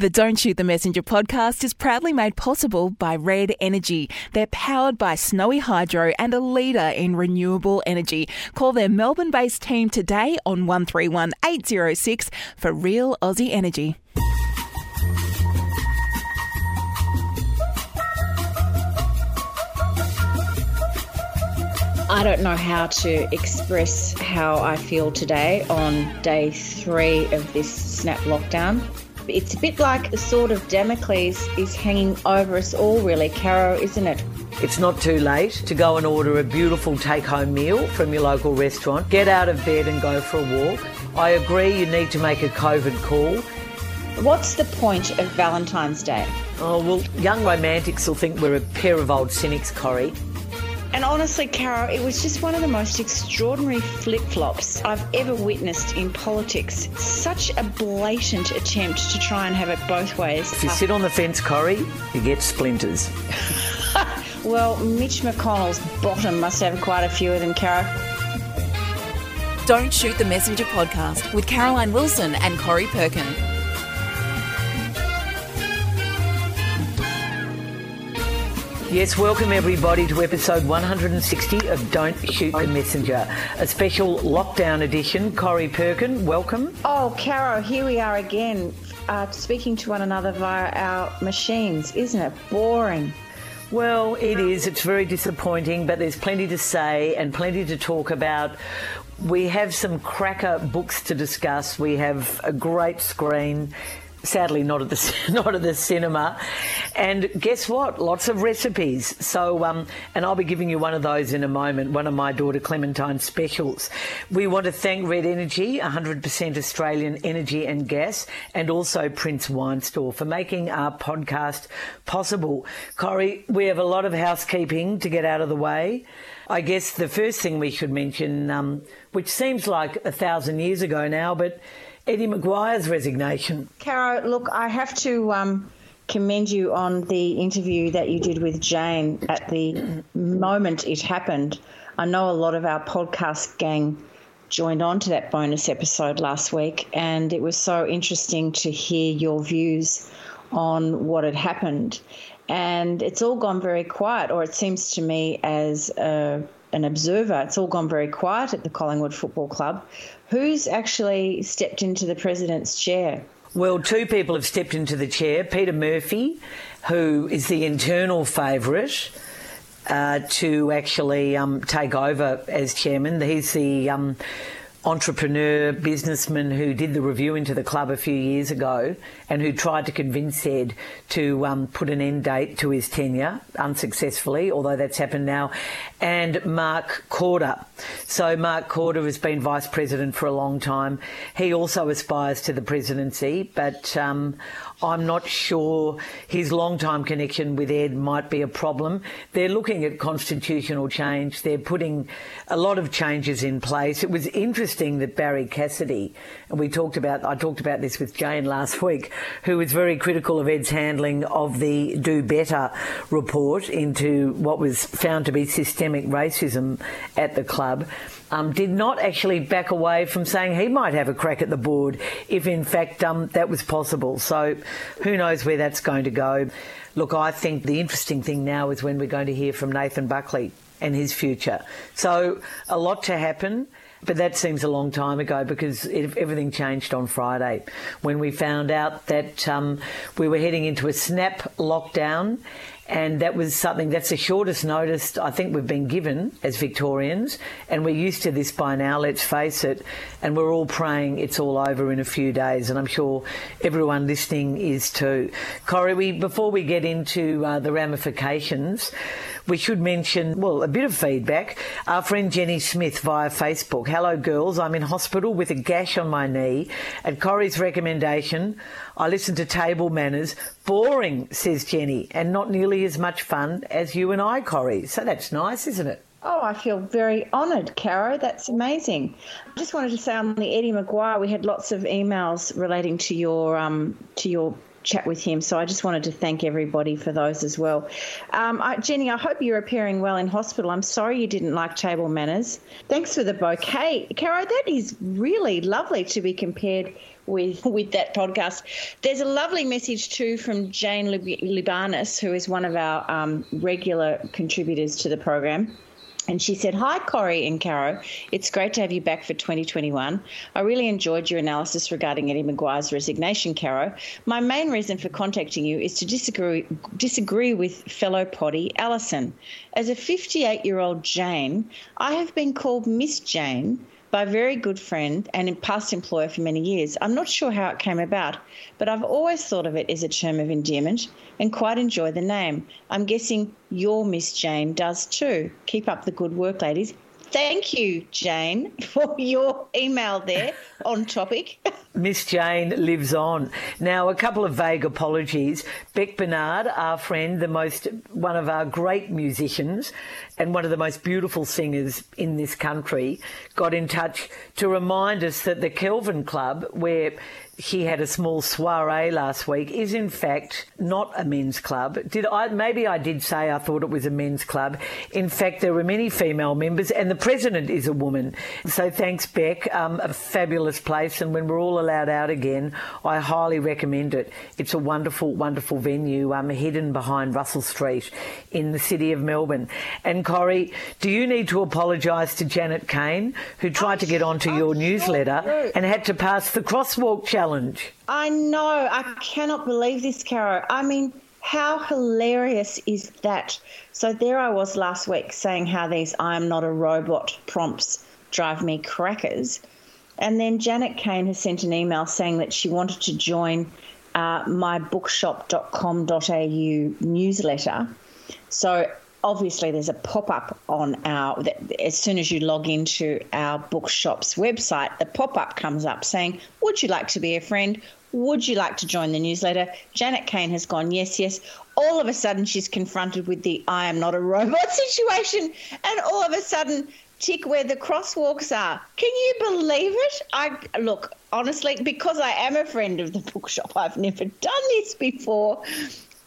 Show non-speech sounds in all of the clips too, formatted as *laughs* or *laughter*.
The Don't Shoot the Messenger podcast is proudly made possible by Red Energy. They're powered by Snowy Hydro and a leader in renewable energy. Call their Melbourne based team today on 131 806 for real Aussie energy. I don't know how to express how I feel today on day three of this snap lockdown. It's a bit like the sword of Damocles is hanging over us all, really, Caro, isn't it? It's not too late to go and order a beautiful take home meal from your local restaurant. Get out of bed and go for a walk. I agree you need to make a COVID call. What's the point of Valentine's Day? Oh, well, young romantics will think we're a pair of old cynics, Corrie. And honestly, Caro, it was just one of the most extraordinary flip flops I've ever witnessed in politics. Such a blatant attempt to try and have it both ways. If you sit on the fence, Corrie, you get splinters. *laughs* well, Mitch McConnell's bottom must have quite a few of them, Caro. Don't Shoot the Messenger podcast with Caroline Wilson and Corrie Perkin. Yes, welcome everybody to episode 160 of Don't Shoot the Messenger, a special lockdown edition. Corrie Perkin, welcome. Oh, Caro, here we are again, uh, speaking to one another via our machines. Isn't it boring? Well, it is. It's very disappointing, but there's plenty to say and plenty to talk about. We have some cracker books to discuss. We have a great screen sadly not at the *laughs* not at the cinema. And guess what? Lots of recipes. So, um, and I'll be giving you one of those in a moment. One of my daughter Clementine's specials. We want to thank Red Energy, 100% Australian energy and gas, and also Prince Wine Store for making our podcast possible. Corrie, we have a lot of housekeeping to get out of the way. I guess the first thing we should mention, um, which seems like a thousand years ago now, but Eddie McGuire's resignation. Caro, look, I have to um, commend you on the interview that you did with Jane at the moment it happened. I know a lot of our podcast gang joined on to that bonus episode last week, and it was so interesting to hear your views on what had happened. And it's all gone very quiet, or it seems to me as a, an observer, it's all gone very quiet at the Collingwood Football Club. Who's actually stepped into the president's chair? Well, two people have stepped into the chair. Peter Murphy, who is the internal favourite uh, to actually um, take over as chairman. He's the um, entrepreneur, businessman who did the review into the club a few years ago and who tried to convince Ed to um, put an end date to his tenure unsuccessfully, although that's happened now, and Mark Korda. So Mark Korda has been vice president for a long time. He also aspires to the presidency, but um, I'm not sure his long-time connection with Ed might be a problem. They're looking at constitutional change. They're putting a lot of changes in place. It was interesting that Barrie Cassidy, and we talked about, I talked about this with Jane last *laughs* week, who was very critical of Ed's handling of the Do Better report into what was found to be systemic racism at the club um, did not actually back away from saying he might have a crack at the board if, in fact, um, that was possible. So who knows where that's going to go. Look, I think the interesting thing now is when we're going to hear from Nathan Buckley and his future. So a lot to happen. But that seems a long time ago because it, everything changed on Friday when we found out that um, we were heading into a snap lockdown and that was something that's the shortest notice I think we've been given as Victorians, and we're used to this by now, let's face it, and we're all praying it's all over in a few days, and I'm sure everyone listening is too. Corrie, we, before we get into uh, the ramifications, we should mention, well, a bit of feedback. Our friend Jenny Smith via Facebook. Hello, girls. I'm in hospital with a gash on my knee. At Corrie's recommendation, I listen to Table Manners. Boring, says Jenny, and not nearly as much fun as you and I, Corrie. So that's nice, isn't it? Oh, I feel very honoured, Caro. That's amazing. I just wanted to say on the Eddie McGuire, we had lots of emails relating to your um, to your chat with him. So I just wanted to thank everybody for those as well. Um, I, Jenny, I hope you're appearing well in hospital. I'm sorry you didn't like table manners. Thanks for the bouquet, Caro. That is really lovely to be compared with with that podcast. There's a lovely message too from Jane Libanis, who is one of our um, regular contributors to the program. And she said, Hi, Corrie and Caro. It's great to have you back for 2021. I really enjoyed your analysis regarding Eddie McGuire's resignation, Caro. My main reason for contacting you is to disagree, disagree with fellow poddy Alison. As a 58 year old Jane, I have been called Miss Jane by a very good friend and past employer for many years. I'm not sure how it came about, but I've always thought of it as a term of endearment and quite enjoy the name. I'm guessing your Miss Jane does too. Keep up the good work, ladies. Thank you, Jane, *laughs* for your email there on topic. *laughs* Miss Jane lives on. Now, a couple of vague apologies. Beck Bernard, our friend, the most one of our great musicians and one of the most beautiful singers in this country, got in touch to remind us that the Kelvin Club, where he had a small soiree last week is in fact not a men's club. Did I maybe I did say I thought it was a men's club. In fact, there were many female members, and the president is a woman. So thanks, Beck. Um, a fabulous place, and when we're all allowed out again, I highly recommend it. It's a wonderful, wonderful venue, um, hidden behind Russell Street in the city of Melbourne. And Corrie, do you need to apologise to Janet Kane, who tried to get onto your newsletter and had to pass the crosswalk challenge? Challenge. I know. I cannot believe this, Caro. I mean, how hilarious is that? So there I was last week saying how these I am not a robot prompts drive me crackers. And then Janet Kane has sent an email saying that she wanted to join uh, my bookshop.com.au newsletter. So obviously there's a pop-up on our as soon as you log into our bookshop's website the pop-up comes up saying would you like to be a friend? Would you like to join the newsletter? Janet kane has gone yes yes. All of a sudden she's confronted with the i am not a robot *laughs* situation. And all of a sudden tick where the crosswalks are. Can you believe it? I look honestly because i am a friend of the bookshop i've never done this before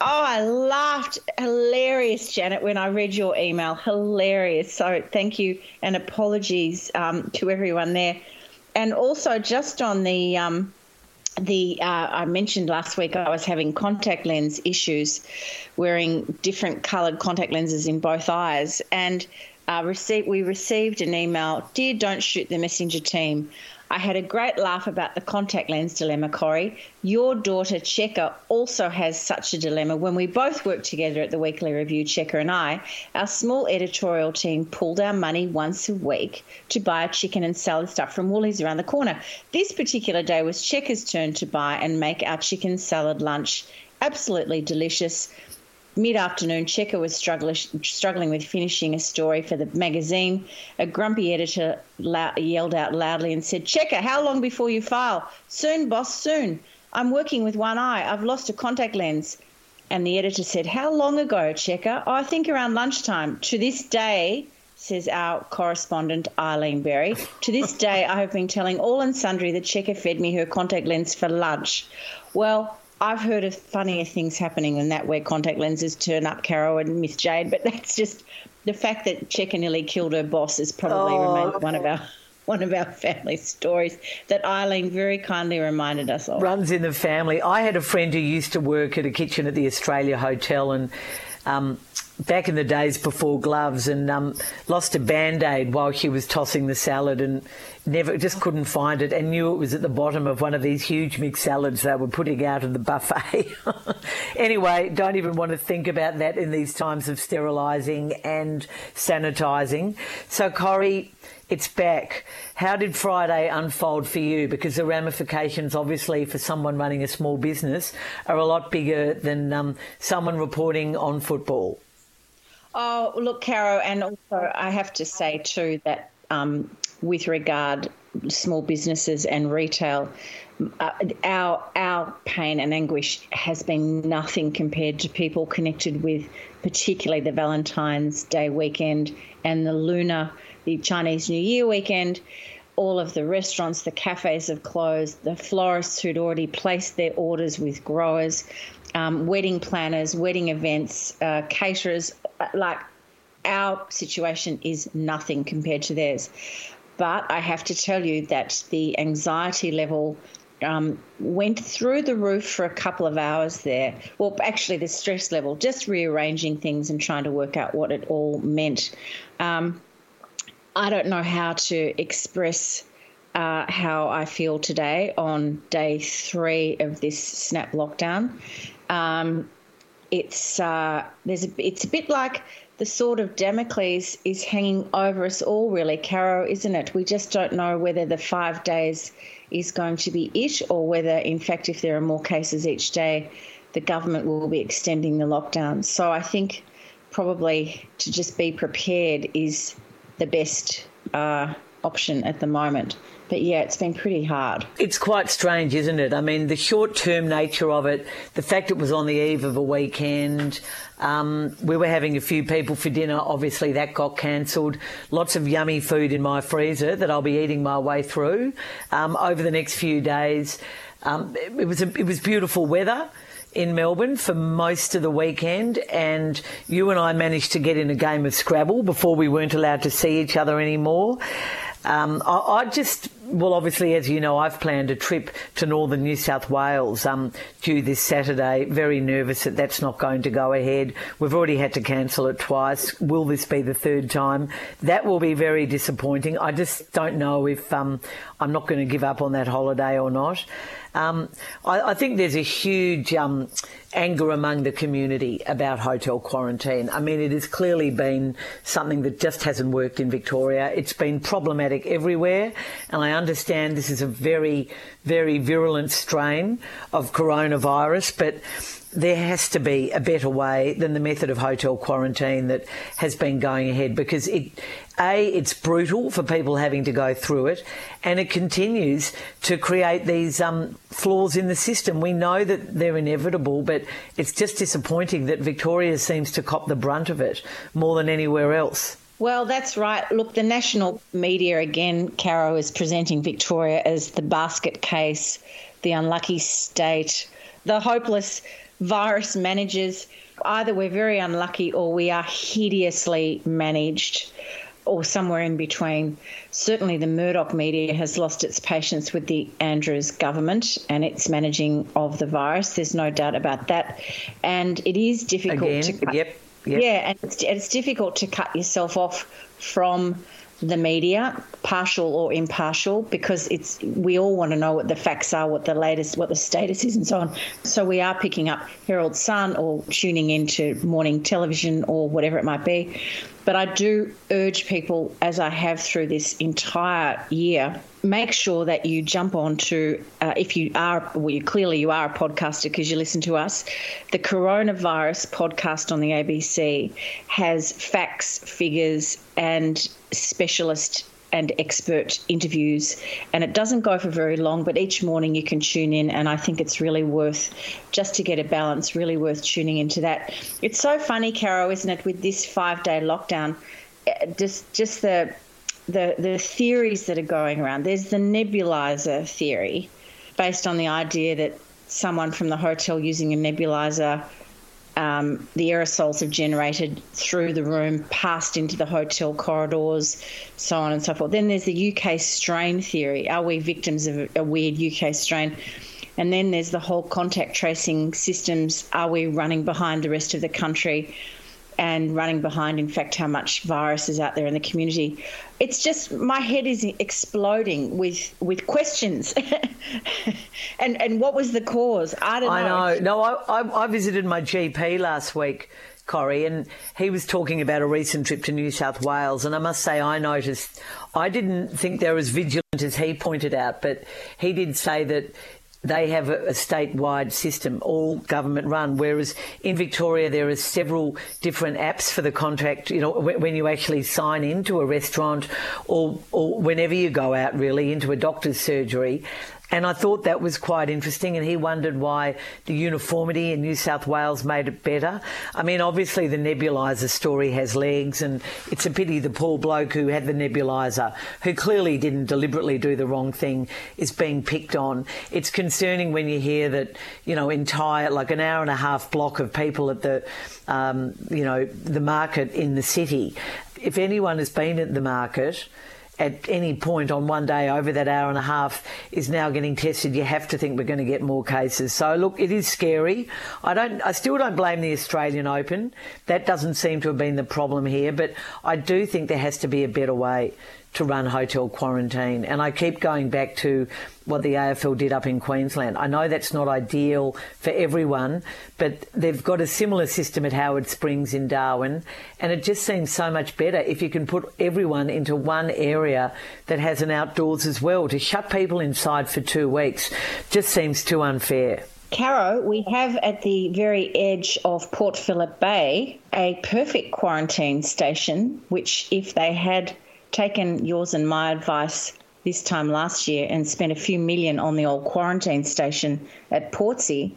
Oh, I laughed. Hilarious, Janet, when I read your email. Hilarious. So thank you and apologies um, to everyone there. And also, just on the. Um, the uh, I mentioned last week I was having contact lens issues, wearing different coloured contact lenses in both eyes, and uh, received, we received an email. Dear, don't shoot the messenger team. I had a great laugh about the contact lens dilemma, Corrie. Your daughter, Checker, also has such a dilemma. When we both worked together at the Weekly Review, Checker and I, our small editorial team pulled our money once a week to buy a chicken and salad stuff from Woolies around the corner. This particular day was Checker's turn to buy and make our chicken salad lunch absolutely delicious mid afternoon, Checker was struggling with finishing a story for the magazine. A grumpy editor yelled out loudly and said, Checker, how long before you file? Soon, boss, soon. I'm working with one eye. I've lost a contact lens. And the editor said, How long ago, Checker? Oh, I think around lunchtime. To this day, says our correspondent Eileen Berry. To this day, I have been telling all and sundry that Checker fed me her contact lens for lunch. Well, I've heard of funnier things happening than that where contact lenses turn up Caro and Miss Jade, but *laughs* that's just the fact that Checker nearly killed her boss is probably oh. one of our one of our *laughs* family stories that Eileen very kindly reminded us of. Runs in the family. I had a friend who used to work at a kitchen at the Australia Hotel and um, back in the days before gloves and um, lost a band aid while she was tossing the salad and never just couldn't find it and knew it was at the bottom of one of these huge mixed salads they were putting out of the buffet. *laughs* anyway, don't even want to think about that in these times of sterilising and sanitising. So, Corrie, it's back. How did Friday unfold for you? Because the ramifications, obviously, for someone running a small business are a lot bigger than um, someone reporting on football. Oh, look, Caro, and also I have to say too that um, with regard small businesses and retail, uh, our our pain and anguish has been nothing compared to people connected with, particularly the Valentine's Day weekend and the Lunar, the Chinese New Year weekend. all of the restaurants, the cafes have closed, the florists who'd already placed their orders with growers, um, wedding planners, wedding events, uh, caterers, uh, like our situation is nothing compared to theirs. But I have to tell you that the anxiety level um, went through the roof for a couple of hours there. Well, actually, the stress level, just rearranging things and trying to work out what it all meant. Um, I don't know how to express uh, how I feel today on day three of this snap lockdown. Um, it's uh, there's a, it's a bit like the sword of Damocles is hanging over us all, really, Caro, isn't it? We just don't know whether the five days is going to be it or whether, in fact, if there are more cases each day, the government will be extending the lockdown. So I think probably to just be prepared is the best uh, option at the moment. But yeah, it's been pretty hard. It's quite strange, isn't it? I mean, the short term nature of it, the fact it was on the eve of a weekend, um, we were having a few people for dinner. Obviously, that got cancelled. Lots of yummy food in my freezer that I'll be eating my way through um, over the next few days. Um, it, was a, it was beautiful weather in Melbourne for most of the weekend, and you and I managed to get in a game of Scrabble before we weren't allowed to see each other anymore. Um, I, I, just, well, obviously, as you know, I've planned a trip to northern New South Wales um, due this Saturday. Very nervous that that's not going to go ahead. We've already had to cancel it twice. Will this be the third time? That will be very disappointing. I just don't know if um, I'm not going to give up on that holiday or not. Um, I, I, think there's a huge um, anger among the community about hotel quarantine. I mean, it has clearly been something that just hasn't worked in Victoria. It's been problematic everywhere, and I understand this is a very, very virulent strain of coronavirus, but there has to be a better way than the method of hotel quarantine that has been going ahead because it a it's brutal for people having to go through it and it continues to create these um, flaws in the system we know that they're inevitable but it's just disappointing that Victoria seems to cop the brunt of it more than anywhere else well, that's right. Look, the national media again, Caro, is presenting Victoria as the basket case, the unlucky state, the hopeless virus managers. Either we're very unlucky or we are hideously managed or somewhere in between. Certainly, the Murdoch media has lost its patience with the Andrews government and its managing of the virus. There's no doubt about that. And it is difficult Again, to. Cut, yep, yep. Yeah, and it's, it's difficult to cut yourself off from the media, partial or impartial, because it's we all want to know what the facts are, what the latest, what the status is, and so on. So we are picking up Herald Sun or tuning into morning television or whatever it might be. But I do urge people, as I have through this entire year, make sure that you jump on to, uh, if you are, well, you, clearly you are a podcaster because you listen to us, the coronavirus podcast on the ABC has facts, figures, and specialist and expert interviews. And it doesn't go for very long, but each morning you can tune in. And I think it's really worth, just to get a balance, really worth tuning into that. It's so funny, Caro, isn't it, with this five day lockdown? Eh, just, just the, the, the theories that are going around. There's the nebulizer theory, based on the idea that someone from the hotel using a nebulizer um, the aerosols have generated through the room, passed into the hotel corridors, so on and so forth. Then there's the UK strain theory. Are we victims of a weird UK strain? And then there's the whole contact tracing systems. Are we running behind the rest of the country? And running behind, in fact, how much virus is out there in the community. It's just my head is exploding with with questions. *laughs* and and what was the cause? I don't know. I know. No, I, I, I visited my GP last week. Corrie, and he was talking about a recent trip to New South Wales. And I must say, I noticed, I didn't think they were as vigilant as he pointed out, but he did say that they have a, statewide system, all government run. Whereas in Victoria, there are several different apps for the contract. You know, when you actually sign into a restaurant or, or whenever you go out, really into a doctor's surgery, And I thought that was quite interesting, and he wondered why the uniformity in New South Wales made it better. I mean, obviously, the nebuliser story has legs, and it's a pity the poor bloke who had the nebuliser, who clearly didn't deliberately do the wrong thing, is being picked on. It's concerning when you hear that, you know, entire, like an hour and a half block of people at the, um, you know, the market in the city. If anyone has been at the market, at any point on one day over that hour and a half is now getting tested, you have to think we're going to get more cases. So look, it is scary. I don't, I still don't blame the Australian Open. That doesn't seem to have been the problem here, but I do think there has to be a better way to run hotel quarantine. And I keep going back to what the AFL did up in Queensland. I know that's not ideal for everyone, but they've got a similar system at Howard Springs in Darwin, and it just seems so much better if you can put everyone into one area that has an outdoors as well. To shut people inside for two weeks just seems too unfair. Caro, we have at the very edge of Port Phillip Bay a perfect quarantine station, which, if they had taken yours and my advice this time last year and spent a few million on the old quarantine station at Portsea,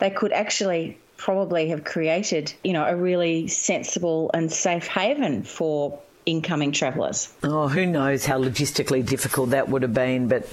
they could actually probably have created, you know, a really sensible and safe haven for incoming travellers. Oh, who knows how logistically difficult that would have been. But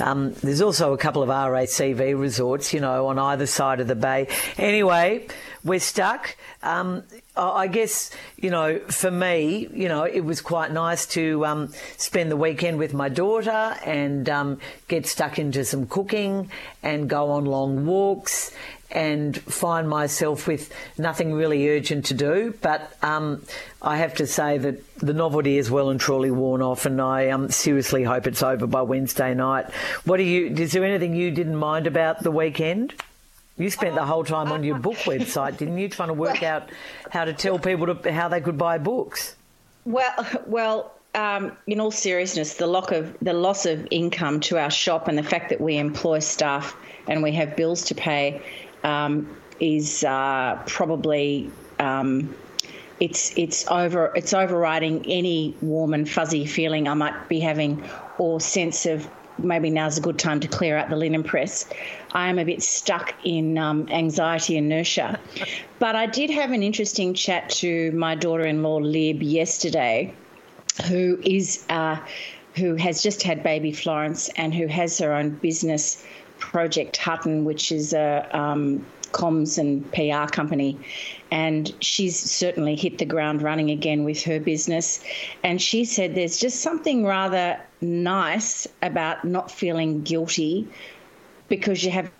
um, there's also a couple of RACV resorts, you know, on either side of the bay. Anyway, we're stuck. Um, I guess, you know, for me, you know, it was quite nice to um, spend the weekend with my daughter and um, get stuck into some cooking and go on long walks and find myself with nothing really urgent to do. But um, I have to say that the novelty is well and truly worn off, and I um, seriously hope it's over by Wednesday night. What do you? Is there anything you didn't mind about the weekend? You spent the whole time on your book website, didn't you, trying to work out how to tell people to, how they could buy books? Well, well, um, in all seriousness, the loss of the loss of income to our shop and the fact that we employ staff and we have bills to pay um, is uh, probably um, it's it's over it's overriding any warm and fuzzy feeling I might be having or sense of maybe now's a good time to clear out the linen press. I am a bit stuck in um, anxiety inertia. But I did have an interesting chat to my daughter in law, Lib, yesterday, who is. Uh, who has just had baby Florence and who has her own business, Project Hutton, which is a um, comms and PR company. And she's certainly hit the ground running again with her business. And she said there's just something rather nice about not feeling guilty because you have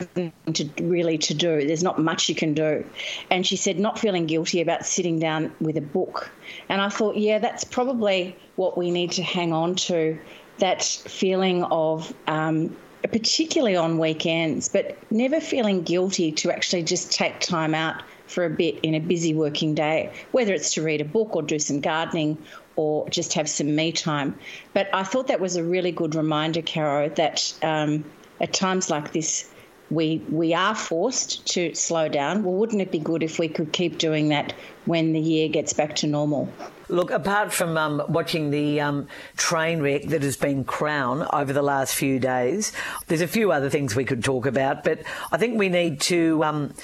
to really to do. There's not much you can do. And she said not feeling guilty about sitting down with a book. And I thought, yeah, that's probably what we need to hang on to. That feeling of um, particularly on weekends, but never feeling guilty to actually just take time out for a bit in a busy working day, whether it's to read a book or do some gardening or just have some me time. But I thought that was a really good reminder, Caro, that um, at times like this, we we are forced to slow down. Well, wouldn't it be good if we could keep doing that when the year gets back to normal? Look, apart from um, watching the um, train wreck that has been Crown over the last few days, there's a few other things we could talk about, but I think we need to um,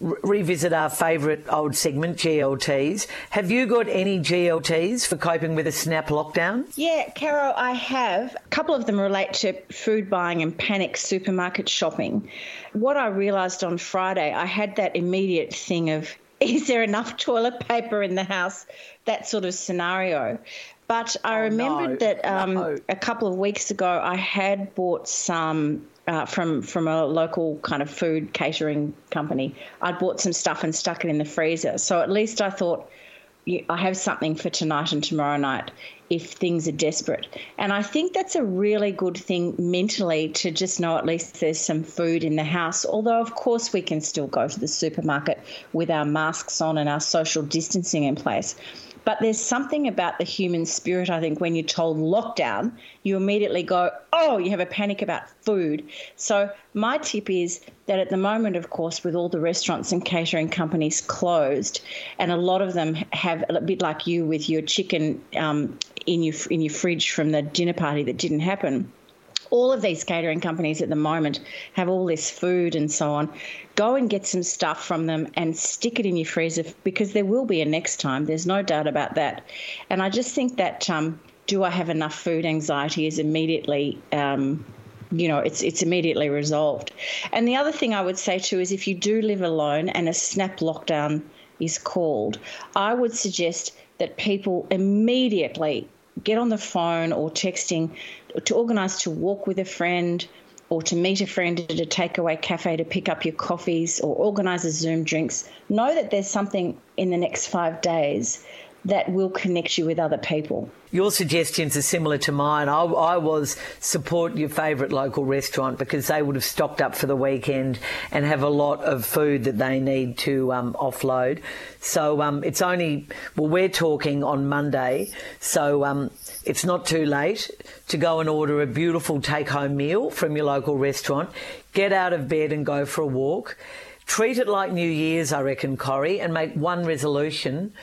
revisit our favourite old segment, GLTs. Have you got any GLTs for coping with a snap lockdown? Yeah, Caro, I have. A couple of them relate to food buying and panic supermarket shopping. What I realised on Friday, I had that immediate thing of, *laughs* is there enough toilet paper in the house? That sort of scenario. But I oh, remembered no. that um, no. a couple of weeks ago I had bought some uh, from from a local kind of food catering company. I'd bought some stuff and stuck it in the freezer. So at least I thought I have something for tonight and tomorrow night if things are desperate. And I think that's a really good thing mentally to just know at least there's some food in the house. Although, of course, we can still go to the supermarket with our masks on and our social distancing in place. But there's something about the human spirit, I think, when you're told lockdown, you immediately go, oh, you have a panic about food. So, my tip is that at the moment, of course, with all the restaurants and catering companies closed, and a lot of them have a bit like you with your chicken um, in your in your fridge from the dinner party that didn't happen all of these catering companies at the moment have all this food and so on. Go and get some stuff from them and stick it in your freezer because there will be a next time. There's no doubt about that. And I just think that um, do I have enough food anxiety is immediately. Um, you know, it's it's immediately resolved. And the other thing I would say too is if you do live alone and a snap lockdown is called, I would suggest that people immediately get on the phone or texting to organise to walk with a friend or to meet a friend at a takeaway cafe to pick up your coffees or organise a Zoom drinks. Know that there's something in the next five days that will connect you with other people. Your suggestions are similar to mine. I, I, was support your favourite local restaurant because they would have stocked up for the weekend and have a lot of food that they need to um, offload. So um, it's only, well, we're talking on Monday, so um, it's not too late to go and order a beautiful take home meal from your local restaurant, get out of bed and go for a walk. Treat it like New Year's, I reckon, Corrie, and make one resolution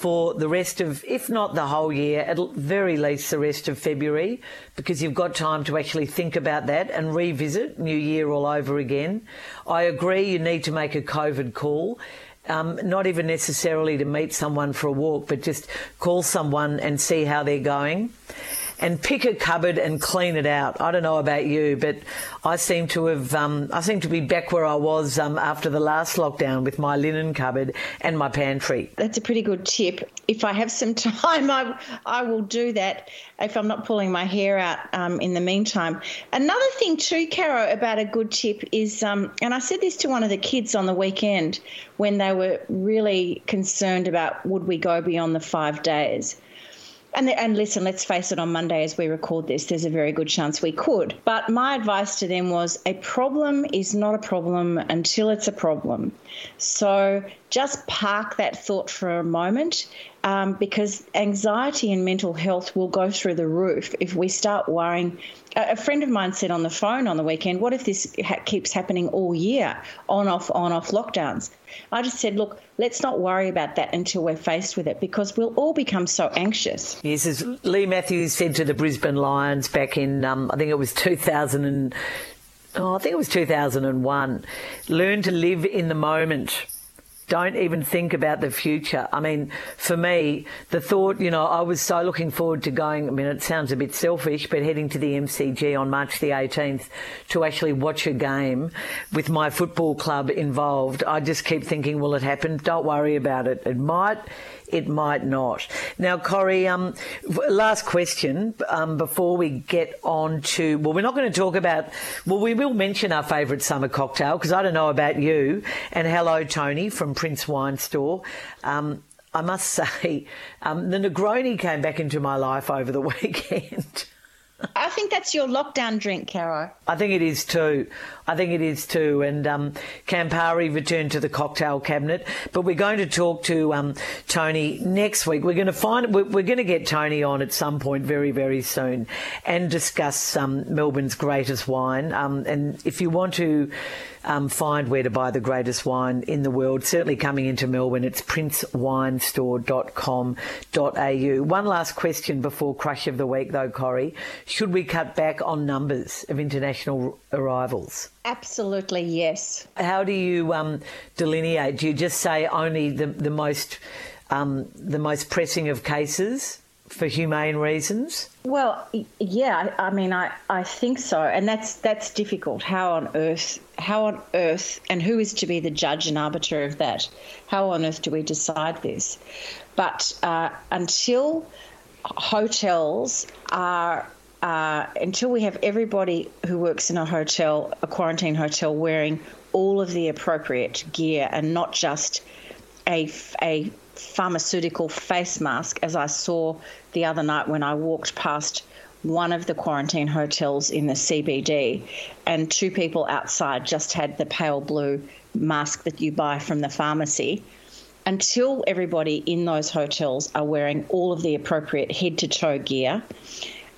for the rest of, if not the whole year, at very least the rest of February, because you've got time to actually think about that and revisit New Year all over again. I agree you need to make a COVID call. Um, not even necessarily to meet someone for a walk, but just call someone and see how they're going and pick a cupboard and clean it out. I don't know about you, but I seem to have, um, I seem to be back where I was um, after the last lockdown with my linen cupboard and my pantry. That's a pretty good tip. If I have some *laughs* time, I, I will do that if I'm not pulling my hair out um, in the meantime. Another thing, too, Caro, about a good tip is, um, and I said this to one of the kids on the weekend when they were really concerned about would we go beyond the five days and, and listen, let's face it, on Monday as we record this, there's a very good chance we could. But my advice to them was a problem is not a problem until it's a problem. So just park that thought for a moment um, because anxiety and mental health will go through the roof if we start worrying. A friend of mine said on the phone on the weekend, What if this ha- keeps happening all year, on off, on off lockdowns? I just said, Look, let's not worry about that until we're faced with it because we'll all become so anxious. Yes, as Leigh Matthews said to the Brisbane Lions back in, um, I think it was 2000 and, oh, I think it was 2001, learn to live in the moment don't even think about the future. I mean, for me, the thought, you know, I was so looking forward to going. I mean, it sounds a bit selfish, but heading to the MCG on March the 18th to actually watch a game with my football club involved. I just keep thinking, will it happen? Don't worry about it. It might it might not. Now, Corrie, um, last question um, before we get on to, well, we're not going to talk about, well, we will mention our favourite summer cocktail because I don't know about you. And hello, Tony from Prince Wine Store. Um, I must *laughs* say, um, the Negroni came back into my life over the *laughs* weekend. I think that's your lockdown drink, Caro. I think it is too. I think it is too. And um, Campari returned to the cocktail cabinet. But we're going to talk to um, Tony next week. We're going to find we're, going to get Tony on at some point very very soon and discuss um, Melbourne's greatest wine. Um, and if you want to um, find where to buy the greatest wine in the world. Certainly coming into Melbourne, it's princewinestore.com.au. One last question before Crush of the Week, though, Corrie. Should we cut back on numbers of international arrivals? Absolutely, yes. How do you um, delineate? Do you just say only the, the most um, the most pressing of cases? for humane reasons? Well, yeah, I mean, I, I think so, and that's that's difficult. How on earth, how on earth, and who is to be the judge and arbiter of that? How on earth do we decide this? But uh, until hotels are uh, until we have everybody who works in a hotel, a quarantine hotel, wearing all of the appropriate gear and not just a, a pharmaceutical face mask, as I saw the other night when I walked past one of the quarantine hotels in the CBD, and two people outside just had the pale blue mask that you buy from the pharmacy. Until everybody in those hotels are wearing all of the appropriate head to toe gear,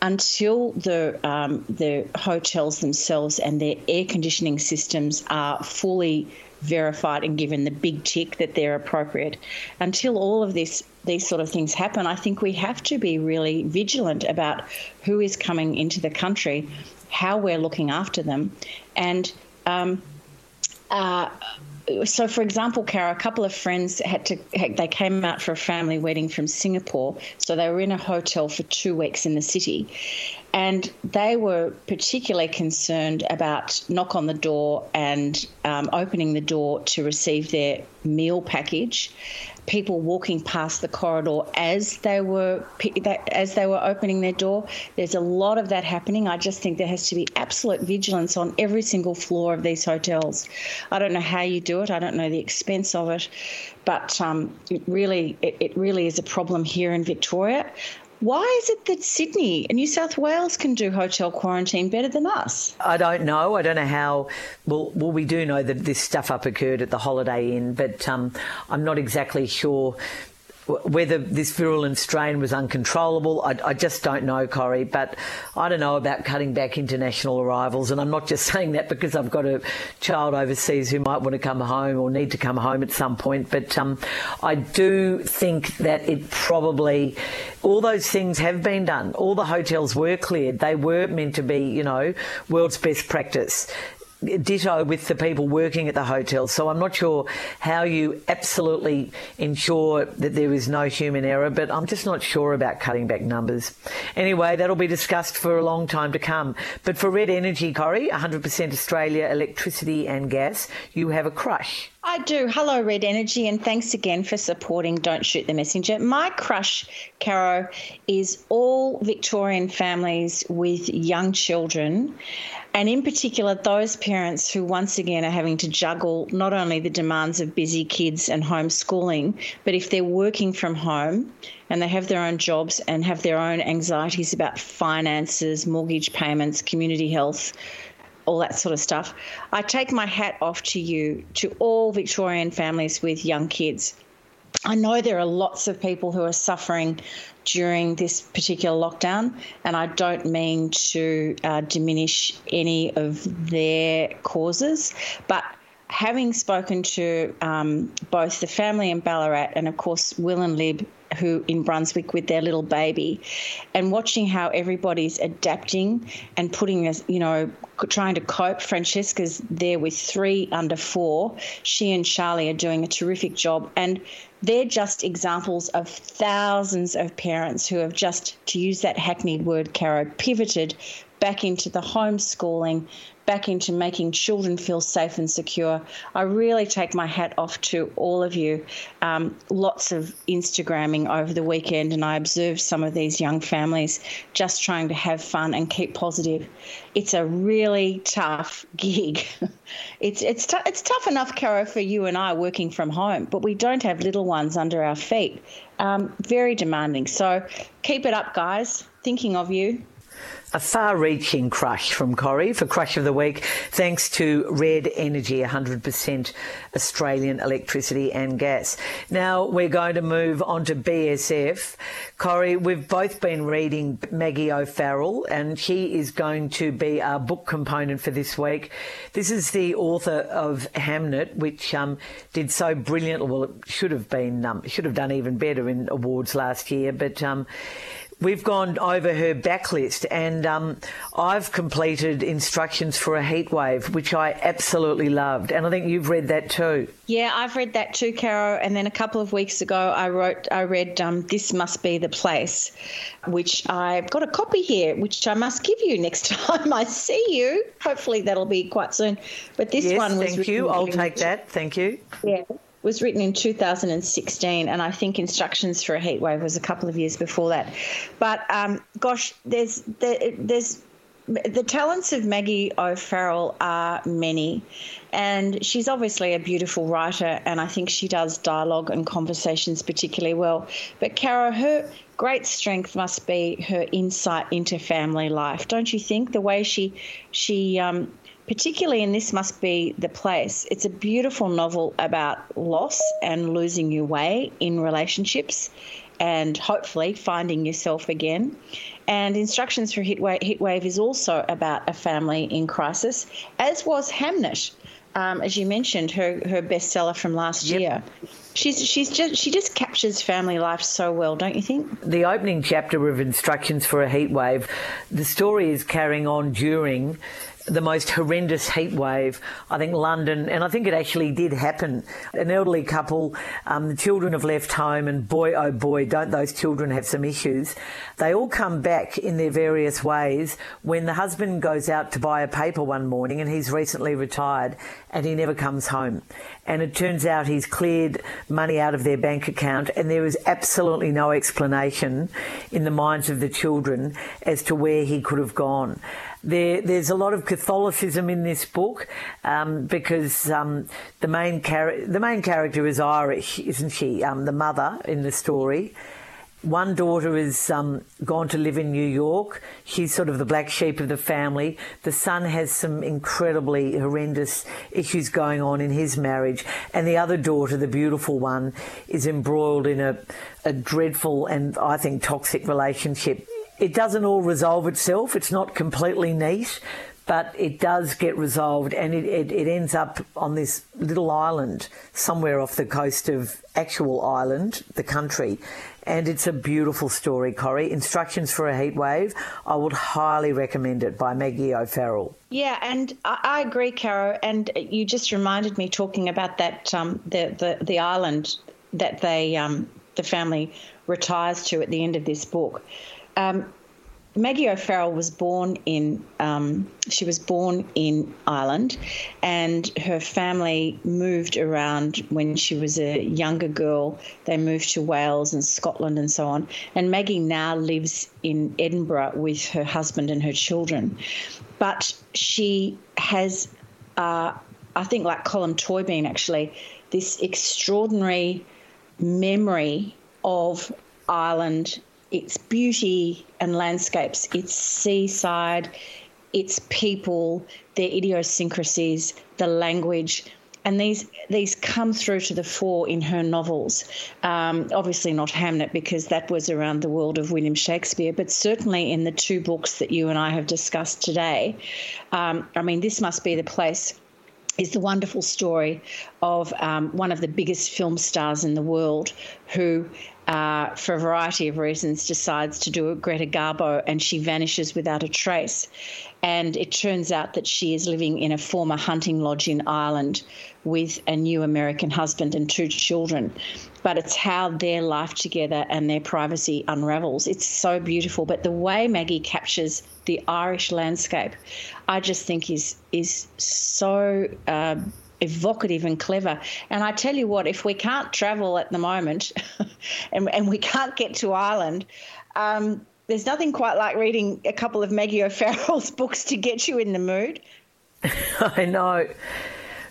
until the um, the hotels themselves and their air conditioning systems are fully verified and given the big tick that they're appropriate. Until all of this these sort of things happen, I think we have to be really vigilant about who is coming into the country how we're looking after them, and um, uh, so for example, Caro, a couple of friends had to they came out for a family wedding from Singapore, so they were in a hotel for two weeks in the city, and they were particularly concerned about knock on the door and um, opening the door to receive their meal package people walking past the corridor as they were as they were opening their door. There's a lot of that happening. I just think there has to be absolute vigilance on every single floor of these hotels. I don't know how you do it. I don't know the expense of it, but um, it really it, it really is a problem here in Victoria. Why is it that Sydney and New South Wales can do hotel quarantine better than us? I don't know. I don't know how. Well, well, we do know that this stuff up occurred at the Holiday Inn, but um, I'm not exactly sure whether this virulent strain was uncontrollable, I, I, just don't know, Corrie. But I don't know about cutting back international arrivals. And I'm not just *laughs* saying that because I've got a child overseas who might want to come home or need to come home at some point. But um, I do think that it probably, all those things have been done. All the hotels were cleared. They were meant to be, you know, world's best practice ditto with the people working at the hotel. So I'm not sure how you absolutely ensure that there is no human error, but I'm just not sure about cutting back numbers. Anyway, that'll be discussed for a long time to come. But for Red Energy, Corrie, 100% Australia electricity and gas, you have a crush. I do. Hello, Red Energy, and thanks again for supporting Don't Shoot the Messenger. My crush, Caro, is all Victorian families with young children and in particular those parents who once again are having to juggle not only the demands of busy kids and homeschooling, but if they're working from home and they have their own jobs and have their own anxieties about finances, mortgage payments, community health, all that sort of stuff. I take my hat off to you, to all Victorian families with young kids. I know there are lots of people who are suffering during this particular lockdown, and I don't mean to uh, diminish any of their causes, but having spoken to um, both the family in Ballarat and, of course, Will and Lib, who in Brunswick with their little baby, and watching how everybody's adapting and putting us, you know, trying to cope. Francesca's there with three under four. She and Charlie are doing a terrific job, and they're just examples of thousands of parents who have just, to use that hackneyed word, Caro, pivoted back into the homeschooling, back into making children feel safe and secure. I really take my hat off to all of you. Um, lots of Instagramming over the weekend, and I observed some of these young families just trying to have fun and keep positive. It's a really tough *laughs* gig. it's it's t- it's tough enough, Caro, for you and I working from home, but we don't have little ones under our feet. Um, very demanding. So keep it up, guys. Thinking of you a far reaching crush from Corrie for Crush of the Week, thanks to Red Energy, 100% Australian electricity and gas. Now we're going to move on to BSF. Corrie, we've both been reading Maggie O'Farrell, and she is going to be our book component for this week. This is the author of Hamnet, which um, did so brilliantly. Well, it should have been, um, should have done even better in awards last year, but um, We've gone over her backlist, and um, I've completed instructions for a heat wave, which I absolutely loved. And I think you've read that too. Yeah, I've read that too, Caro. And then a couple of weeks ago, I wrote, I read um, "This Must Be the Place," which I've got a copy here, which I must give you next *laughs* time I see you. Hopefully, that'll be quite soon. But this yes, one was. Thank you. I'll take that. Thank you. Yeah was written in 2016, and I think instructions for a Heatwave was a couple of years before that. But um, gosh, there's there, there's the talents of Maggie O'Farrell are many, and she's obviously a beautiful writer, and I think she does dialogue and conversations particularly well. But Caro, her great strength must be her insight into family life, don't you think? The way she she um, particularly in This Must Be the Place, it's a beautiful novel about loss and losing your way in relationships and hopefully finding yourself again. And Instructions for Heatwave, Heatwave is also about a family in crisis, as was Hamnet. um, as you mentioned, her her bestseller from last Yep. year. She's she's just she just captures family life so well, don't you think? the opening chapter of Instructions for a Heat Wave, the story is carrying on during the most horrendous heat wave, I think London, and I think it actually did happen. An elderly couple, um, the children have left home, and boy, oh boy, don't those children have some issues. They all come back in their various ways when the husband goes out to buy a paper one morning and he's recently retired and he never comes home. And it turns out he's cleared money out of their bank account, and there is absolutely no explanation in the minds of the children as to where he could have gone. There, there's a lot of Catholicism in this book um, because um, the main char- the main character is Irish, isn't she? Um, the mother in the story. One daughter has um, gone to live in New York. She's sort of the black sheep of the family. The son has some incredibly horrendous issues going on in his marriage. And the other daughter, the beautiful one, is embroiled in a, a dreadful and I think toxic relationship. It doesn't all resolve itself, it's not completely neat. But it does get resolved, and it, it, it ends up on this little island somewhere off the coast of actual Ireland, the country. And it's a beautiful story, Corrie. Instructions for a Heat Wave. I would highly recommend it by Maggie O'Farrell. Yeah, and I, I agree, Caro. And you just reminded me talking about that um, the, the the island that they um, the family retires to at the end of this book. Um, Maggie O'Farrell was born in um, she was born in Ireland, and her family moved around when she was a younger girl. They moved to Wales and Scotland and so on. And Maggie now lives in Edinburgh with her husband and her children, but she has, uh, I think, like Colm Tóibín actually, this extraordinary memory of Ireland, its beauty and landscapes, its seaside, its people, their idiosyncrasies, the language. And these these come through to the fore in her novels. Um, obviously not Hamnet because that was around the world of William Shakespeare, but certainly in the two books that you and I have discussed today. Um, I mean, this must be the place is the wonderful story of um, one of the biggest film stars in the world who, uh, for a variety of reasons, decides to do a Greta Garbo and she vanishes without a trace. And it turns out that she is living in a former hunting lodge in Ireland with a new American husband and two children. But it's how their life together and their privacy unravels. It's so beautiful. But the way Maggie captures the Irish landscape, I just think is is so uh, evocative and clever. And I tell you what, if we can't travel at the moment, *laughs* and, and we can't get to Ireland. Um, there's nothing quite like reading a couple of Maggie O'Farrell's *laughs* books to get you in the mood. *laughs* I know.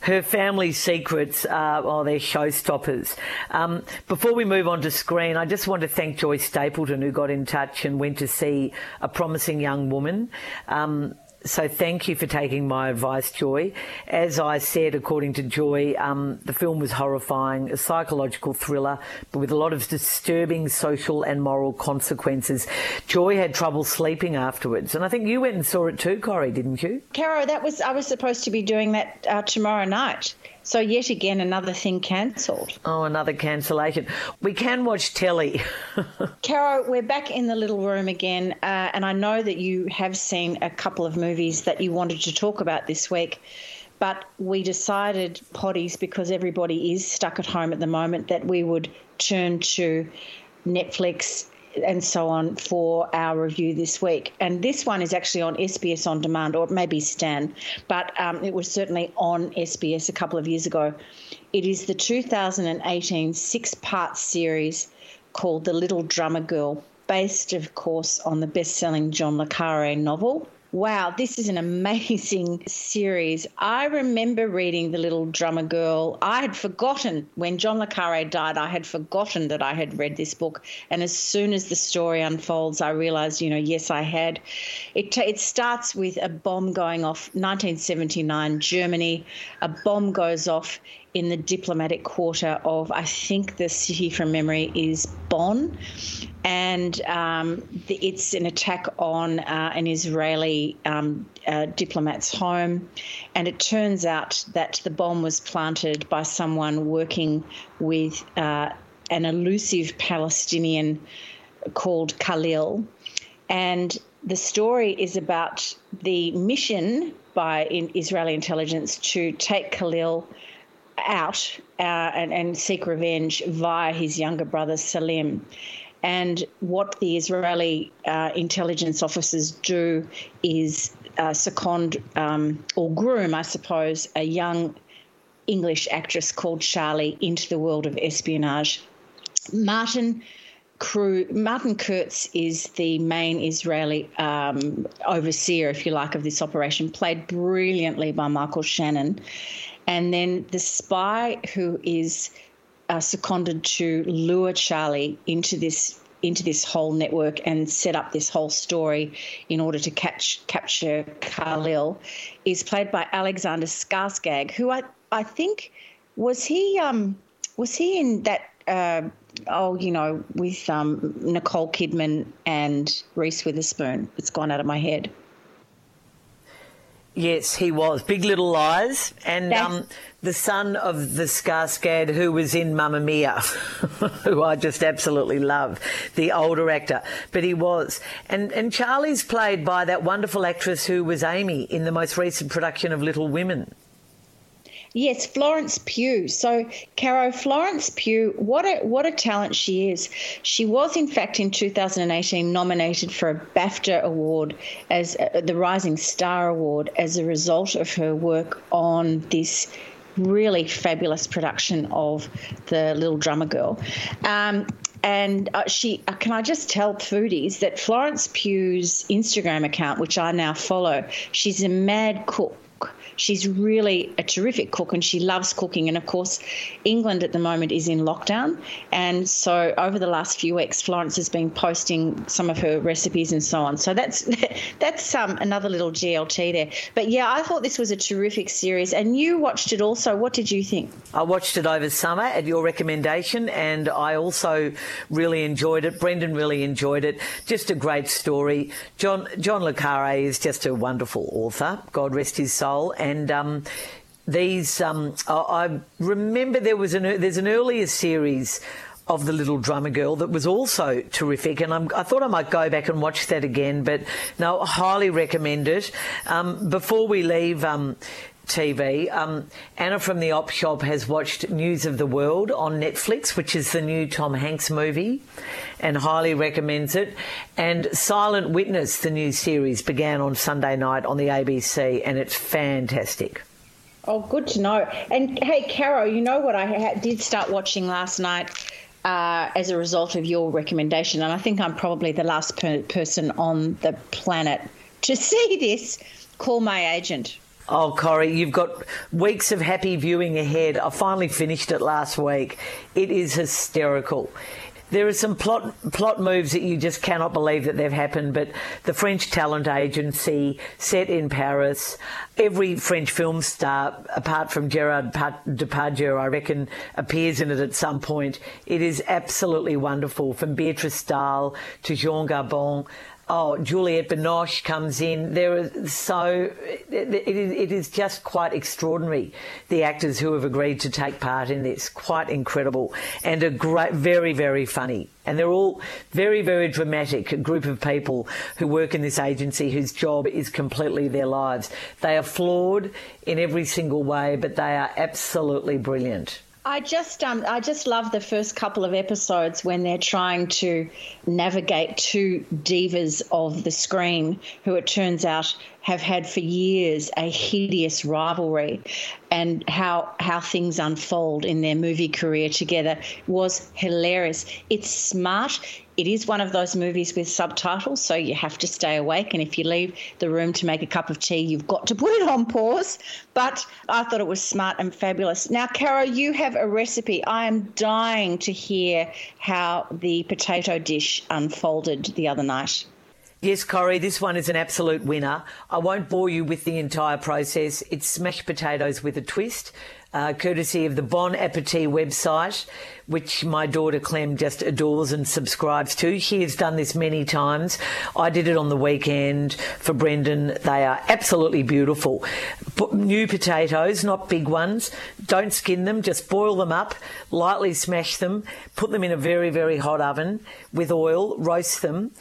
Her family secrets are, oh, they're showstoppers. Um, before we move on to screen, I just want to thank Joy Stapleton who got in touch and went to see a promising young woman. Um, so thank you for taking my advice, Joy. As I said, according to Joy, um, the film was horrifying, a psychological thriller, but with a lot of disturbing social and moral consequences. Joy had trouble sleeping afterwards, and I think you went and saw it too, Corrie, didn't you? Caro, that was I was supposed to be doing that uh, tomorrow night. So yet again, another thing cancelled. Oh, another cancellation. We can watch telly. *laughs* Caro, we're back in the little room again, uh, and I know that you have seen a couple of movies that you wanted to talk about this week. But we decided, potties, because everybody is stuck at home at the moment, that we would turn to Netflix and so on for our review this week. And this one is actually on SBS On Demand, or maybe Stan, but um, it was certainly on SBS a couple of years ago. It is the 2018 six part series called The Little Drummer Girl, based, of course, on the best selling John Le Carre novel. Wow, this is an amazing *laughs* series. I remember reading The Little Drummer Girl. I had forgotten when John Le Carre died, I had forgotten that I had read this book. And as soon as the story unfolds, I realized, you know, yes, I had. It, it starts with a bomb going off, 1979, Germany. A bomb goes off in the diplomatic quarter of, I think the city from memory is Bonn. And um, the, it's an attack on uh, an Israeli um, uh, diplomat's home. And it turns out that the bomb was planted by someone working with uh, an elusive Palestinian called Khalil. And the story is about the mission by Israeli intelligence to take Khalil out uh, and, and, seek revenge via his younger brother Salim. And what the Israeli uh, intelligence officers do is uh, second um, or groom, I suppose, a young English actress called Charlie into the world of espionage. Martin crew. Martin Kurtz is the main Israeli um, overseer, if you like, of this operation, played brilliantly by Michael Shannon. And then the spy who is uh, seconded to lure Charlie into this into this whole network and set up this whole story in order to catch capture Khalil is played by Alexander Skarsgård, who I I think was he um was he in that uh, oh, you know, with um, Nicole Kidman and Reese Witherspoon. It's gone out of my head. Yes, he was. Big Little Lies, and um, the son of the Skarsgård who was in Mamma Mia, *laughs* who I just absolutely love, the older actor. But he was. And, and Charlie's played by that wonderful actress who was Amy in the most recent production of Little Women. Yes, Florence Pugh. So, Caro, Florence Pugh, what a what a talent she is. She was, in fact, in 2018 nominated for a BAFTA award as uh, the Rising Star Award as a result of her work on this really fabulous production of the Little Drummer Girl. Um, and uh, she, uh, can I just tell foodies that Florence Pugh's Instagram account, which I now follow, she's a mad cook she's really a terrific cook and she loves cooking. And of course, England at the moment is in lockdown. And so over the last few weeks, Florence has been posting some of her recipes and so on. So that's *laughs* that's um, another little GLT there. But yeah, I thought this was a terrific series. And you watched it also. What did you think? I watched it over summer at your recommendation and I also really enjoyed it. Brendan really enjoyed it. Just a great story. John John Le Carre is just a wonderful author. God rest his soul. And and um, these um, I remember there was an there's an earlier series of the little drummer girl that was also terrific, and I'm, i thought I might go back and watch that again. But no, I highly recommend it. Um, before we leave. TV. Um, Anna from the Op Shop has watched News of the World on Netflix, which is the new Tom Hanks movie, and highly recommends it. And Silent Witness, the new series, began on Sunday night on the ABC, and it's fantastic. Oh, good to know. And hey, Caro, you know what I ha- did start watching last night uh, as a result of your recommendation, and I think I'm probably the last per- person on the planet to *laughs* see this. Call my agent. Oh, Corrie, you've got weeks of happy viewing ahead. I finally finished it last week. It is hysterical. There are some plot plot moves that you just cannot believe that they've happened, but the French talent agency set in Paris, every French film star, apart from Gerard Depardieu, I reckon, appears in it at some point. It is absolutely wonderful, from Beatrice Stahl to Jean Gabin. Oh, Juliette Binoche comes in. There so it, it, it is just quite extraordinary. The actors who have agreed to take part in this, quite incredible, and a great, very, very funny. And they're all very, very dramatic. A group of people who work in this agency whose job is completely their lives. They are flawed in every single way, but they are absolutely brilliant. I just um I just love the first couple of episodes when they're trying to navigate two divas of the screen who it turns out have had for years a hideous rivalry and how how things unfold in their movie career together was hilarious. It's smart. It is one of those movies with subtitles, so you have to stay awake. And if you leave the room to make a cup of tea, you've got to put it on pause. But I thought it was smart and fabulous. Now, Caro, you have a recipe. I am dying to hear how the potato dish unfolded the other night. Yes, Corrie, this one is an absolute winner. I won't bore you with the entire process. It's smashed potatoes with a twist. uh, courtesy of the Bon Appetit website, which my daughter Clem just adores and subscribes to. She has done this many times. I did it on the weekend for Brendan. They are absolutely beautiful. New potatoes, not big ones. Don't skin them, just boil them up, lightly smash them, put them in a very, very hot oven with oil, roast them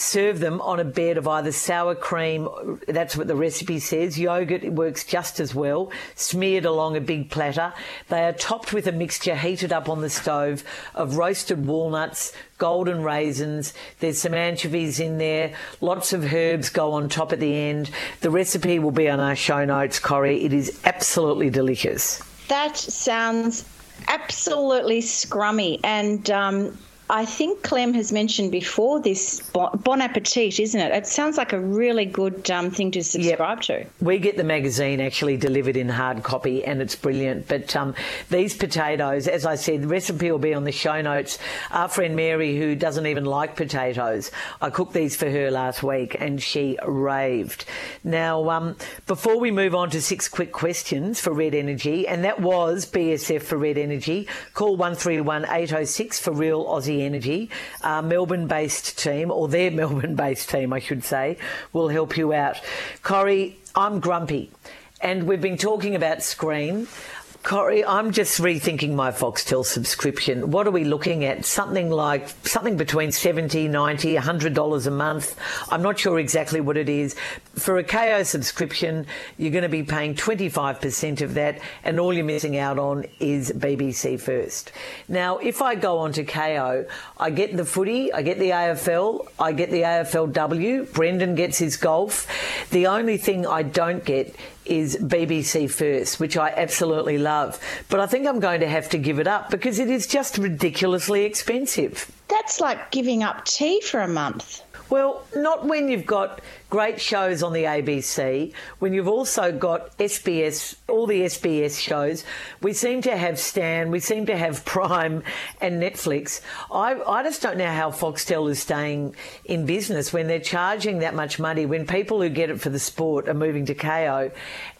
serve them on a bed of either sour cream, that's what the recipe says, yogurt works just as well, smeared along a big platter. They are topped with a mixture heated up on the stove of roasted walnuts, golden raisins, there's some anchovies in there, lots of herbs go on top at the end. The recipe will be on our show notes, Corrie. It is absolutely delicious. That sounds absolutely scrummy and um, I think Clem has mentioned before this Bon Appetit, isn't it? It sounds like a really good um, thing to subscribe yep. to. We get the magazine actually delivered in hard copy, and it's brilliant. But um, these potatoes, as I said, the recipe will be on the show notes. Our friend Mary, who doesn't even like potatoes, I cooked these for her last week, and she raved. Now, um, before we move on to six quick questions for Red Energy, and that was BSF for Red Energy, call one three one eight zero oh six for real Aussie Energy, uh, our Melbourne based team, or their *laughs* Melbourne based team, I should say, will help you out. Corrie, I'm grumpy. And we've been talking about screen. Corrie, I'm just rethinking my Foxtel subscription. What are we looking at? Something like something between 70, 90, 100 dollars a month. I'm not sure exactly what it is. For a Kayo subscription, you're going to be paying 25% of that and all you're missing out on is BBC First. Now, if I go on to Kayo, I get the footy, I get the AFL, I get the AFLW, Brendan gets his golf. The only thing I don't get is BBC First, which I absolutely love. But I think I'm going to have to give it up because it is just ridiculously expensive. That's like giving up tea for a month. Well, not when you've got great shows on the ABC, when you've also got SBS, all the SBS shows. We seem to have Stan, we seem to have *laughs* Prime and Netflix. I, I just don't know how Foxtel is staying in business when they're charging that much money, when people who get it for the sport are moving to Kayo.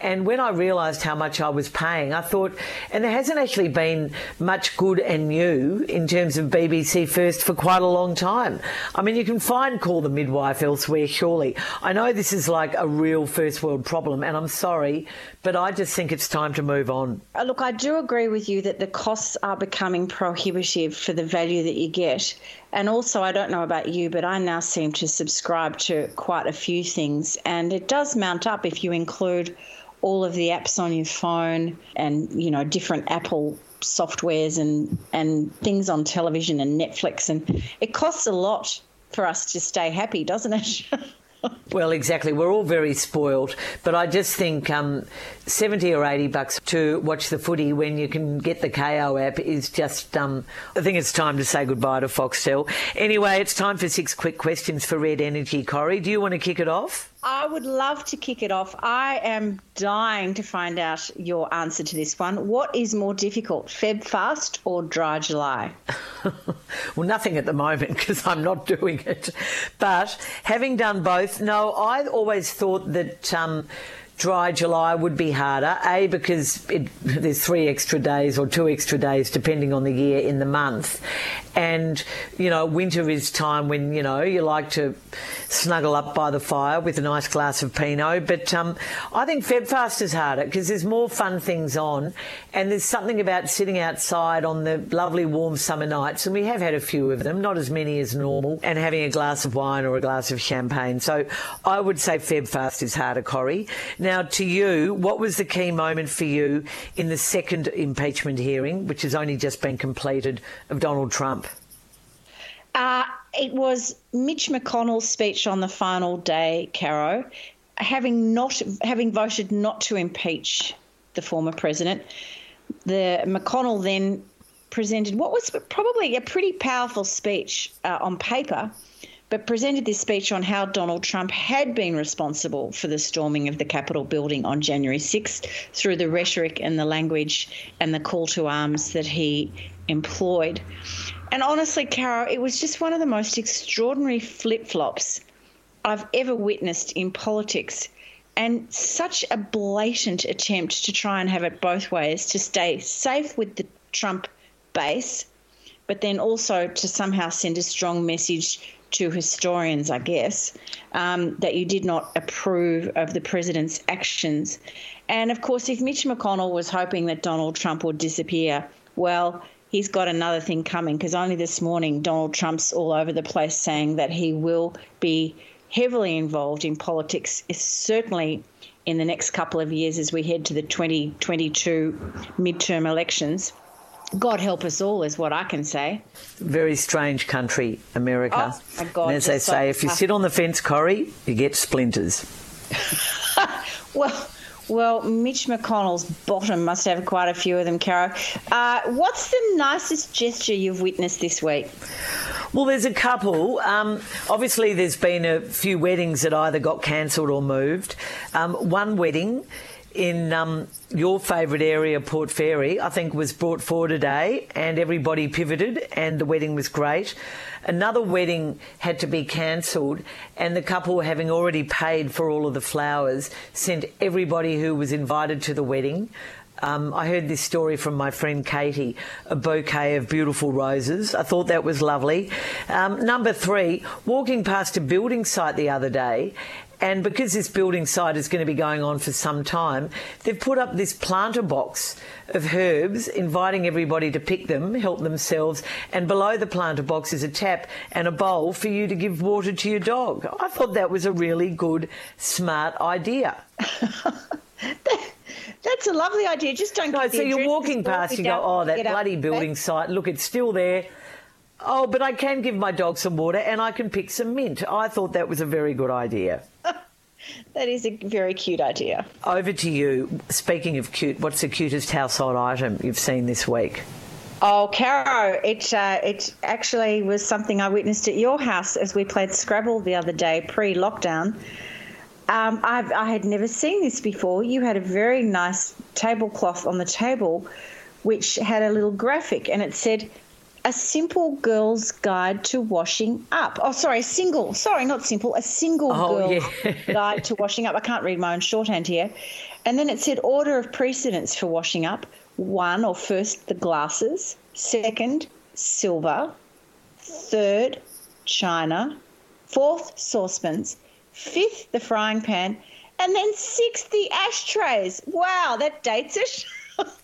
And when I realised how much I was paying, I thought, and there hasn't actually been much good and new in terms of BBC First for quite a long time. I mean, you can find Call the Midwife elsewhere, surely. I know this is like a real first world problem, and I'm sorry, but I just think it's time to move on. Uh, look, I do agree with you that the costs are becoming prohibitive for the value that you get. And also, I don't know about you, but I now seem to subscribe to quite a few things, and it does mount up if you include all of the apps on your phone and you know different Apple softwares and and things on television and Netflix and it costs a lot for us to stay happy, doesn't it? *laughs* *laughs* well, exactly. We're all very spoiled, but I just think um, 70 or 80 bucks to watch the footy when you can get the Kayo app is just, um, I think it's time to say goodbye to Foxtel. Anyway, it's time for six quick questions for Red Energy. Corrie, do you want to kick it off? I would love to kick it off. I am dying to find out your answer to this one. What is more difficult, Feb Fast or Dry July? *laughs* well, nothing at the moment because I'm not doing it. But having done both, no, I always thought that. Um, dry July would be harder. A, because it, there's three extra days or two extra days, depending on the year in the month. And, you know, winter is time when, you know, you like to snuggle up by the fire with a nice glass of Pinot. But um, I think Febfast is harder because there's more fun things on. And there's something about sitting outside on the lovely warm summer nights, and we have had a few of them, not as many as normal, and having a glass of wine or a glass of champagne. So I would say Febfast is harder, Corrie. Now, to you, what was the key moment for you in the second impeachment hearing, which has only just been completed, of Donald Trump? Uh, it was Mitch McConnell's speech on the final day, Caro, having not having voted not to impeach the former president. The McConnell then presented what was probably a pretty powerful speech uh, on paper, but presented this speech on how Donald Trump had been responsible for the storming of the Capitol building on January 6th through the rhetoric and the language and the call to arms that he employed. And honestly, Caro, it was just one of the most extraordinary flip flops I've ever witnessed in politics. and such a blatant attempt to try and have it both ways to stay safe with the Trump base, but then also to somehow send a strong message to historians, I guess, um, that you did not approve of the president's actions. And of course, if Mitch McConnell was hoping that Donald Trump would disappear, well, he's got another thing coming because only this morning Donald Trump's all over the place saying that he will be heavily involved in politics, certainly in the next couple of years as we head to the 2022 midterm elections. God help us all, is what I can say. Very strange country, America. Oh, my God. And as they so say, if you sit on the fence, Corrie, you get splinters. *laughs* well, well, Mitch McConnell's bottom must have quite a few of them, Caro. Uh, what's the nicest gesture you've witnessed this week? Well, there's a couple. Um, obviously, there's been a few weddings that either got cancelled or moved. Um, one wedding in um, your favourite area, Port Fairy, I think was brought forward today, and everybody pivoted, and the wedding was great. Another wedding had to be cancelled, and the couple, having already paid for all of the flowers, sent everybody who was invited to the wedding. Um, I heard this story from my friend Katie, a bouquet of beautiful roses. I thought that was lovely. Um, number three, walking past a building site the other day, and because this building site is going to be going on for some time, they've put up this planter box of herbs, inviting everybody to pick them, help themselves. And below the planter box is a tap and a bowl for you to give water to your dog. I thought that was a really good, smart idea. *laughs* That's a lovely idea. Just don't go. So you're walking past, you go, oh, that bloody building site. Look, it's still there. Oh, but I can give my dog some water and I can pick some mint. I thought that was a very good idea. *laughs* that is a very cute idea. Over to you. Speaking of cute, what's the cutest household item you've seen this week? Oh, Caro, it uh, it actually was something I witnessed at your house as we played Scrabble the other day, pre-lockdown. Um, i had never seen this before. You had a very nice tablecloth on the table, which had a little graphic, and it said a simple girl's guide to washing up. Oh, sorry, a single. Sorry, not simple. A single oh, girl's yeah. *laughs* guide to washing up. I can't read my own shorthand here. And then it said order of precedence for washing up. One or first, the glasses. Second, silver. Third, china. Fourth, saucepans. Fifth, the frying pan. And then sixth, the ashtrays. Wow, that dates it. *laughs*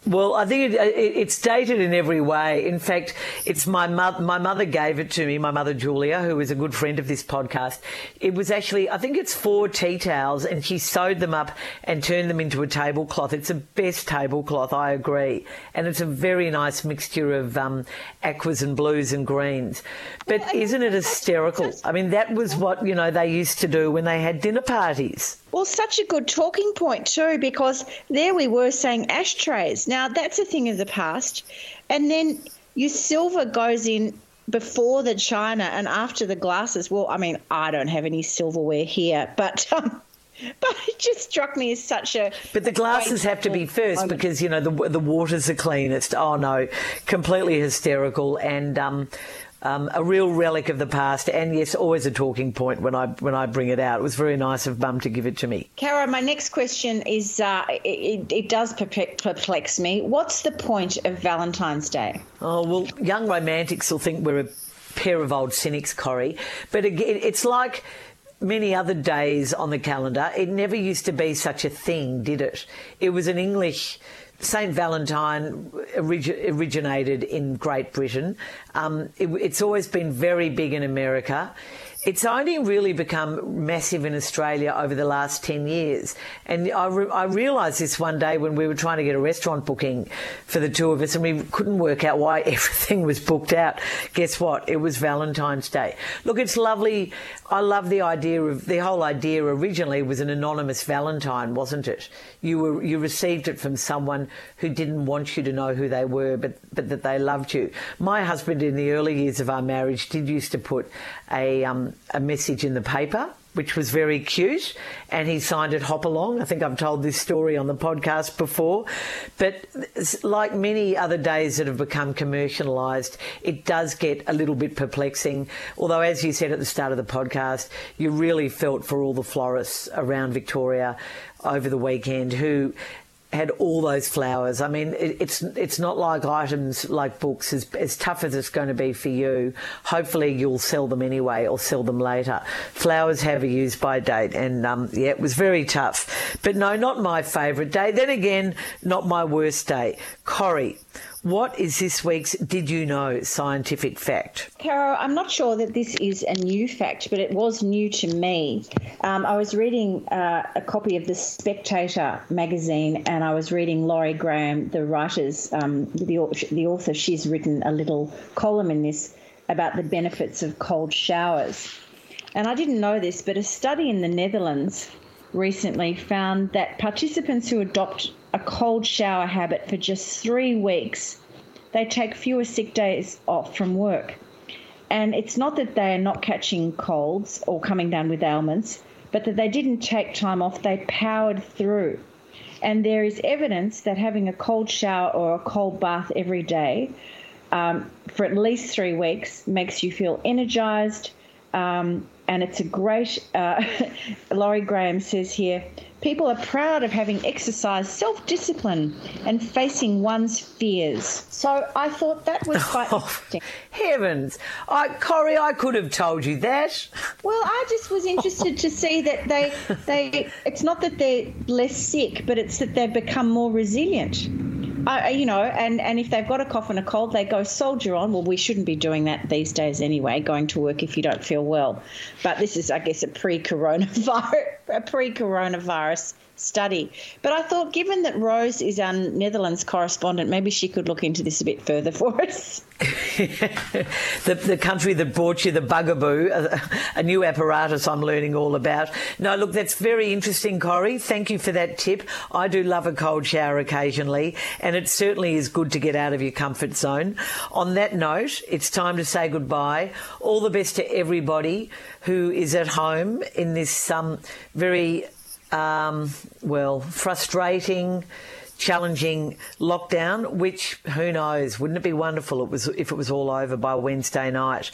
Well, I think it, it, it's dated in every way. In fact, it's my mother. My mother gave it to me. My mother Julia, who is a good friend of this podcast. It was actually, I think it's four tea towels, and she sewed them up and turned them into a tablecloth. It's the best tablecloth, I agree, and it's a very nice mixture of um, aquas and blues and greens. But isn't it hysterical? I mean, that was what you know they used to do when they had dinner parties. Well, such a good talking point too, because there we were saying ashtrays. Now that's a thing of the past, and then your silver goes in before the china and after the glasses. Well, I mean, I don't have any silverware here, but. Um, *laughs* but it just struck me as such a. But the glasses have to be first moment. because you know the the waters are clean. It's oh no, completely hysterical and um, um, a real relic of the past, and yes, always a talking point when I when I bring it out. It was very nice of Mum to give it to me. Caro, my next question is uh, it, it does perplex me. What's the point of Valentine's Day? Oh well, young romantics will think we're a pair of old cynics, Corrie, but again, it's like many other days on the calendar. It never used to be such a thing, did it? It was an English St. Valentine orig- originated in Great Britain. Um, it, it's always been very big in America. It's only really become massive in Australia over the last 10 years. And I, re- I, realised this one day when we were trying to get a restaurant booking for the two of us and we couldn't work out why *laughs* everything was booked out. Guess what? It was Valentine's Day. Look, it's lovely. I love the idea of the whole idea originally was an anonymous Valentine, wasn't it? You were, you received it from someone who didn't want you to know who they were, but, but that they loved you. My husband in the early years of our marriage did used to put a, um, a message in the paper which was very cute, and he signed it Hopalong. I think I've told this story on the podcast before. But like many other days that have become commercialised, it does get a little bit perplexing. Although, as you said at the start of the podcast, you really felt for all the florists around Victoria over the weekend who had all those flowers. I mean, it, it's it's not like items like books as as tough as it's going to be for you. Hopefully, you'll sell them anyway or sell them later. Flowers have a use by date, and um, yeah, it was very tough. But no, not my favourite day. Then again, not my worst day. Corrie, what is this week's Did You Know scientific fact? Caro, I'm not sure that this is a new fact, but it was new to me. Um, I was reading uh, a copy of The Spectator magazine and I was reading Laurie Graham, the writer's, um, the, the author. She's written a little column in this about the benefits of cold showers. And I didn't know this, but a study in the Netherlands recently found that participants who adopt a cold shower habit for just three weeks, they take fewer sick days off from work. And it's not that they are not catching colds or coming down with ailments, but that they didn't take time off, they powered through. And there is evidence that having a cold shower or a cold bath every day um, for at least three weeks makes you feel energized. Um, and it's a great, uh, *laughs* Laurie Graham says here, People are proud of having exercised self discipline and facing one's fears. So I thought that was *laughs* quite oh, interesting. Heavens. I, Corrie, I could have told you that. Well, I just was interested to see that they, they, it's not that they're less sick, but it's that they've become more resilient. You know, and, and if they've got a cough and a cold, they go soldier on. Well, we shouldn't be doing that these days anyway, going to work if you don't feel well. But this is, I guess, a pre-coronavirus, *laughs* a pre-coronavirus study. But I thought, given that Rose is our Netherlands correspondent, maybe she could look into this a bit further for *laughs* us. the, the country that brought you the bugaboo, a, a, new apparatus I'm learning all about. No, look, that's very interesting, Corrie. Thank you for that tip. I do love a cold shower occasionally, and it certainly is good to get out of your comfort zone. On that note, it's time to say goodbye. All the best to everybody who is at home in this um, very um, well, frustrating, challenging lockdown, which who knows, wouldn't it be wonderful it was if it was all over by Wednesday night.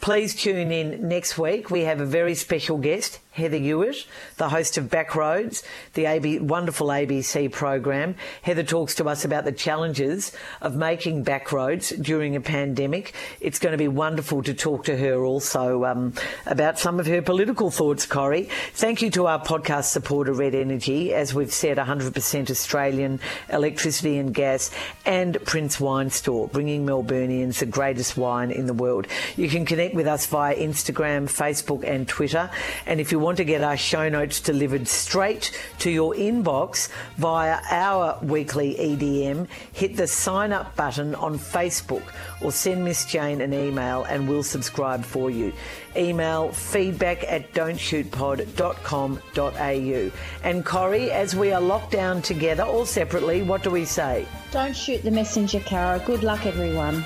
Please tune in next week. We have a very special guest, Heather Ewart, the host of Backroads, the AB, wonderful ABC program. Heather talks to us about the challenges of making Backroads during a pandemic. It's going to be wonderful to talk to her also um, about some of her political thoughts, Corrie. Thank you to our podcast supporter, Red Energy, as we've said, 100% Australian electricity and gas, and Prince Wine Store, bringing Melburnians the greatest wine in the world. You can connect with us via Instagram, Facebook, and Twitter. And if you want to get our show notes delivered straight to your inbox via our weekly EDM, hit the sign up button on Facebook or send Miss Jane an email and we'll subscribe for you. Email feedback at don'tshootpod.com.au. And Corrie, as we are locked down together or separately, what do we say? Don't shoot the messenger, Caro. Good luck, everyone.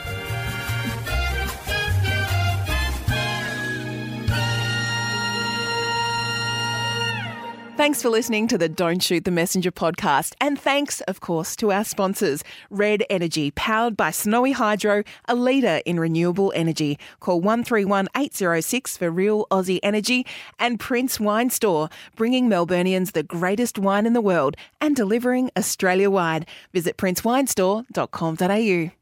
Thanks for listening to the Don't Shoot the Messenger podcast. And thanks, of course, to our sponsors, Red Energy, powered by Snowy Hydro, a leader in renewable energy. Call 131 806 for real Aussie energy. And Prince Wine Store, bringing Melburnians the greatest wine in the world and delivering Australia wide. Visit princewinestore.com.au.